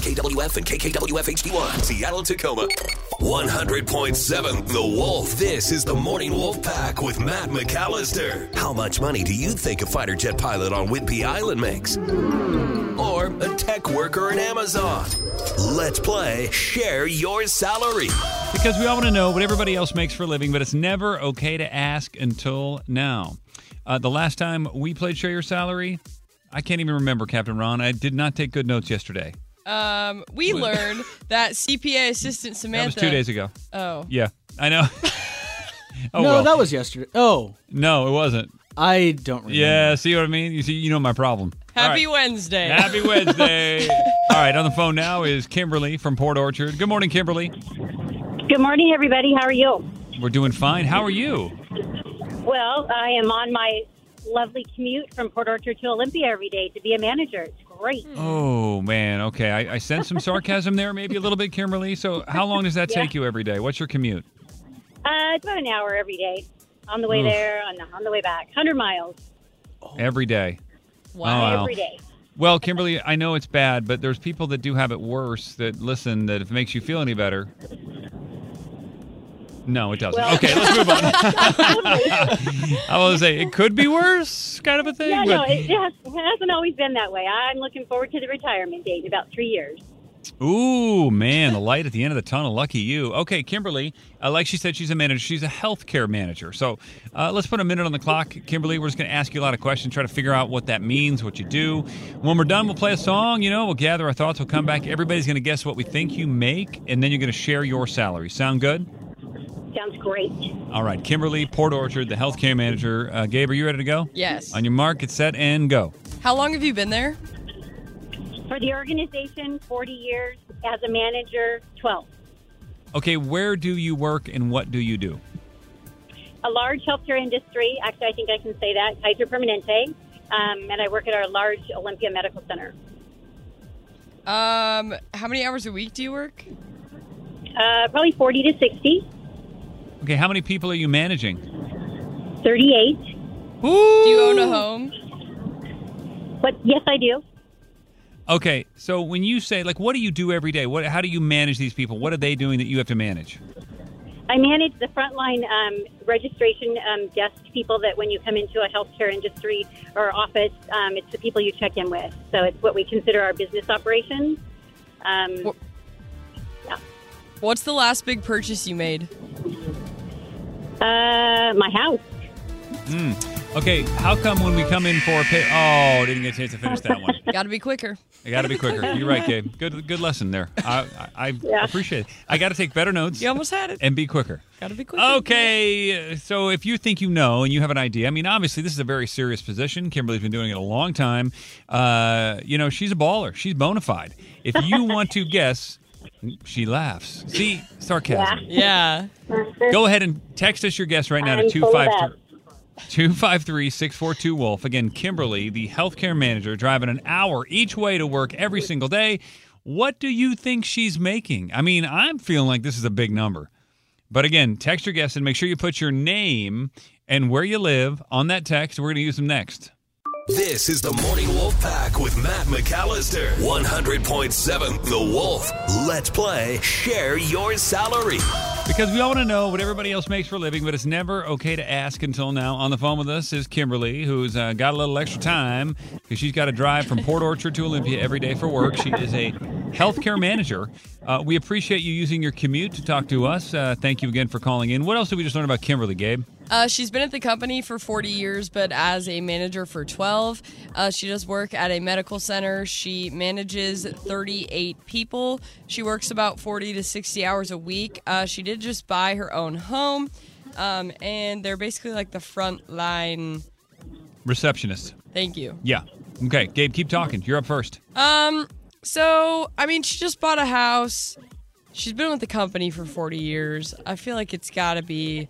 KKWF and KKWF HD1, Seattle, Tacoma. 100.7 The Wolf. This is the Morning Wolf Pack with Matt McAllister. How much money do you think a fighter jet pilot on Whidbey Island makes? Or a tech worker in Amazon? Let's play Share Your Salary. Because we all want to know what everybody else makes for a living, but it's never okay to ask until now. Uh, the last time we played Share Your Salary, I can't even remember, Captain Ron. I did not take good notes yesterday. Um, we learned that CPA assistant That Samantha. was two days ago. Oh, Yeah, I know. oh, no, well. that was yesterday. Oh, no, it wasn't. I don't remember. Yeah, see what I mean? You see, you know my problem. Happy right. Wednesday. Happy Wednesday. All right, on the phone now is Kimberly from Port Orchard. Good morning, Kimberly. Good morning, everybody. How are you? We're doing fine. How are you? Well, I am on my lovely commute from Port Orchard to Olympia every day to be a manager. It's great. Oh, man. Okay. I, I sense some sarcasm there, maybe a little bit, Kimberly. So, how long does that take you every day? What's your commute? Uh, it's about an hour every day. On the way Oof. there, on the, on the way back. 100 miles Every day. Wow. Oh, wow. every day. Well, Kimberly, I know it's bad, but there's people that do have it worse that listen that if it makes you feel any better. No, it doesn't. Well- okay, let's move on. I was say it could be worse, kind of a thing. Yeah, no, it, has, it hasn't always been that way. I'm looking forward to the retirement date in about three years. Ooh, man, the light at the end of the tunnel. Lucky you. Okay, Kimberly, uh, like she said, she's a manager. She's a healthcare manager. So uh, let's put a minute on the clock. Kimberly, we're just going to ask you a lot of questions, try to figure out what that means, what you do. When we're done, we'll play a song. You know, we'll gather our thoughts. We'll come back. Everybody's going to guess what we think you make, and then you're going to share your salary. Sound good? Sounds great. All right, Kimberly, Port Orchard, the healthcare manager. Uh, Gabe, are you ready to go? Yes. On your mark, get set, and go. How long have you been there? For the organization, 40 years. As a manager, 12. Okay, where do you work and what do you do? A large healthcare industry. Actually, I think I can say that. Kaiser Permanente. Um, and I work at our large Olympia Medical Center. Um, how many hours a week do you work? Uh, probably 40 to 60. Okay, how many people are you managing? 38. Do you own a home? But yes, I do. Okay, so when you say like, what do you do every day? What, how do you manage these people? What are they doing that you have to manage? I manage the frontline um, registration um, desk people that when you come into a healthcare industry or office, um, it's the people you check in with. So it's what we consider our business operations. Um, Wh- What's the last big purchase you made? Uh, my house. Okay, how come when we come in for a pay? Oh, didn't get a chance to finish that one. Got to be quicker. I got to be quicker. You're right, Gabe. Good, good lesson there. I, I, I Yeah. appreciate it. I got to take better notes You almost had it. and be quicker. Got to be quicker. Okay, so if you think you know and you have an idea, I mean, obviously this is a very serious position. Kimberly's been doing it a long time. Uh, you know, she's a baller. She's bona fide. If you want to guess, she laughs. See, sarcasm. Yeah. Go ahead and text us your guess right now to I'm full of 253 253 642 Wolf. Again, Kimberly, the healthcare manager, driving an hour each way to work every single day. What do you think she's making? I mean, I'm feeling like this is a big number. But again, text your guess and make sure you put your name and where you live on that text. We're going to use them next. This is the Morning Wolf Pack with Matt McAllister. 100.7 The Wolf. Let's play Share Your Salary. Because we all want to know what everybody else makes for a living, but it's never okay to ask until now. On the phone with us is Kimberly, who's uh, got a little extra time because she's got to drive from Port Orchard to Olympia every day for work. She is a healthcare manager. Uh, we appreciate you using your commute to talk to us. Uh, thank you again for calling in. What else did we just learn about Kimberly, Gabe? Uh, she's been at the company for 40 years, but as a manager for 12. Uh, she does work at a medical center. She manages 38 people. She works about 40 to 60 hours a week. Uh, she did just buy her own home, um, and they're basically like the front line. Receptionist. Thank you. Yeah. Okay, Gabe, keep talking. You're up first. Um, so I mean, she just bought a house. She's been with the company for 40 years. I feel like it's got to be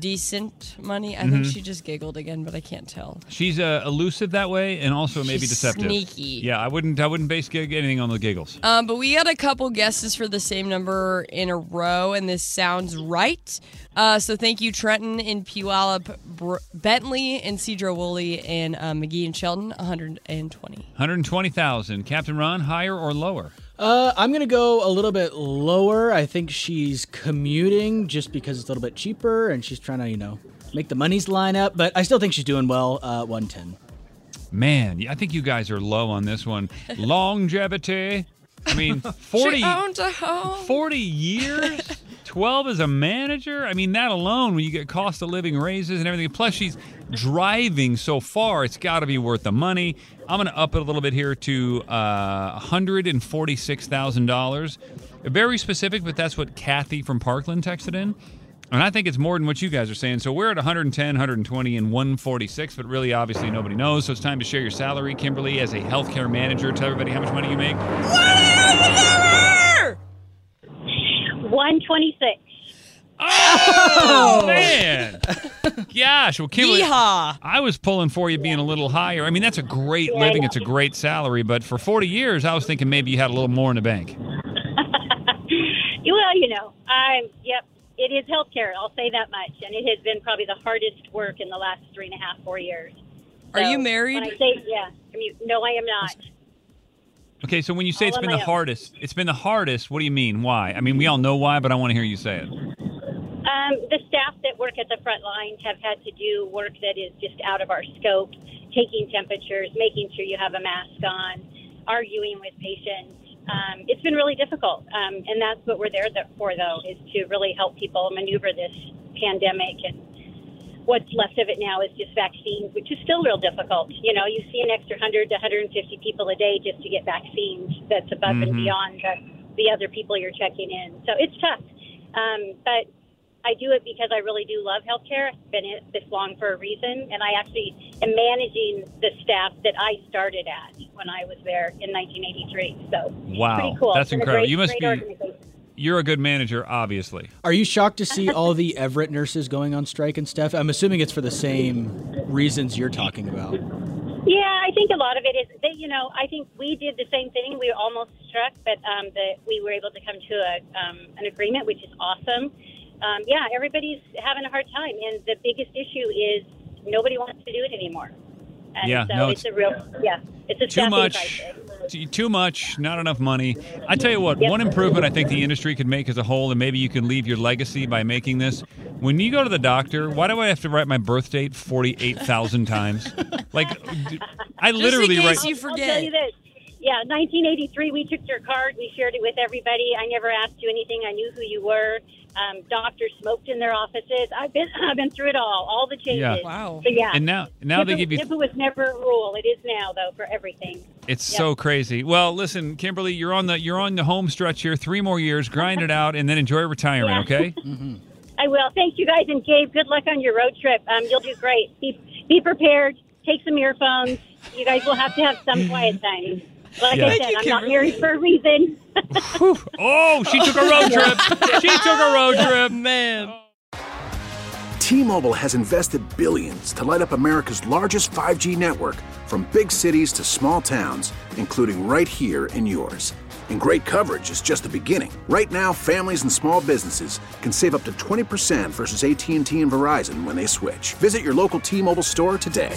decent money. I Mm-hmm. think she just giggled again, but I can't tell. She's uh, elusive that way, and also maybe deceptive. sneaky. Yeah, I wouldn't. I wouldn't base gig anything on the giggles. Um, but we had a couple guesses for the same number in a row, and this sounds right. Uh, so thank you, Trenton in Puyallup, Br- Bentley in Sedro-Woolley, and uh, McGee and Shelton, 120. 120,000. Captain Ron, higher or lower? Uh, I'm gonna go a little bit lower. I think she's commuting just because it's a little bit cheaper, and she's trying to, you know, make the monies line up. But I still think she's doing well. Uh, 110. Man, I think you guys are low on this one. Longevity. I mean, 40, She owned a home. 40 years? 12 as a manager? I mean, that alone, when you get cost of living raises and everything, plus she's driving so far, it's got to be worth the money. I'm going to up it a little bit here to uh, $146,000. Very specific, but that's what Kathy from Parkland texted in. And I think it's more than what you guys are saying. So we're at 110, 120, and 146, but really, obviously, nobody knows. So it's time to share your salary, Kimberly, as a healthcare manager. Tell everybody how much money you make. 126. Oh, oh, man. Gosh. Well, Kimberly, Yeehaw! I was pulling for you being a little higher. I mean, that's a great Yeah, living. yeah. It's a great salary. But for 40 years, I was thinking maybe you had a little more in the bank. Well, you know, I'm, yep, it is healthcare. I'll say that much. And it has been probably the hardest work in the last three and a half, four years. Are So you married? When I say, yeah, I mean, no, I am not. Okay, so when you say All it's on been the own. hardest, it's been the hardest. What do you mean? Why? I mean, we all know why, but I want to hear you say it. Um, the staff that work at the front line have had to do work that is just out of our scope, taking temperatures, making sure you have a mask on, arguing with patients. Um, it's been really difficult, um, and that's what we're there for, though, is to really help people maneuver this pandemic. And what's left of it now is just vaccines, which is still real difficult. You know, you see an extra 100 to 150 people a day just to get vaccines. That's above and beyond the, the other people you're checking in. So it's tough. Um, but I do it because I really do love healthcare. I've been in it this long for a reason, and I actually am managing the staff that I started at when I was there in 1983. So Wow, cool. that's It's been a incredible. great- You must be. You're a good manager, obviously. Are you shocked to see all the Everett nurses going on strike and stuff? I'm assuming it's for the same reasons you're talking about. Yeah, I think a lot of it is that you know I think we did the same thing. We were almost struck, but um, the, we were able to come to a, um, an agreement, which is awesome. Um, yeah, everybody's having a hard time, and the biggest issue is nobody wants to do it anymore. And Yeah, so no, it's, it's a real yeah, it's a Too much, crisis. too- too much, not enough money. I tell you what, Yep. one improvement I think the industry could make as a whole, and maybe you can leave your legacy by making this. When you go to the doctor, why do I have to write my birth date forty-eight thousand times? Like, I literally case write. you I'll tell forget. you this. Yeah, 1983, we took your card. We shared it with everybody. I never asked you anything. I knew who you were. Um, doctors smoked in their offices. I've been, I've been through it all, all the changes. Yeah. Wow. So yeah. And now, now they give you. HIPAA was never a rule. It is now, though, for everything. It's Yeah. so crazy. Well, listen, Kimberly, you're on the you're on the home stretch here. Three more years, grind it out, and then enjoy retirement. Yeah. Okay. I will. Thank you guys, and Gabe. Good luck on your road trip. Um, you'll do great. Be be prepared. Take some earphones. You guys will have to have some quiet time. Like Yeah. I said, you, I'm not married for a reason. Oh, she took a road trip. She took a road trip. Man. T-Mobile has invested billions to light up America's largest 5G network from big cities to small towns, including right here in yours. And great coverage is just the beginning. Right now, families and small businesses can save up to 20% versus AT&T and Verizon when they switch. Visit your local T-Mobile store today.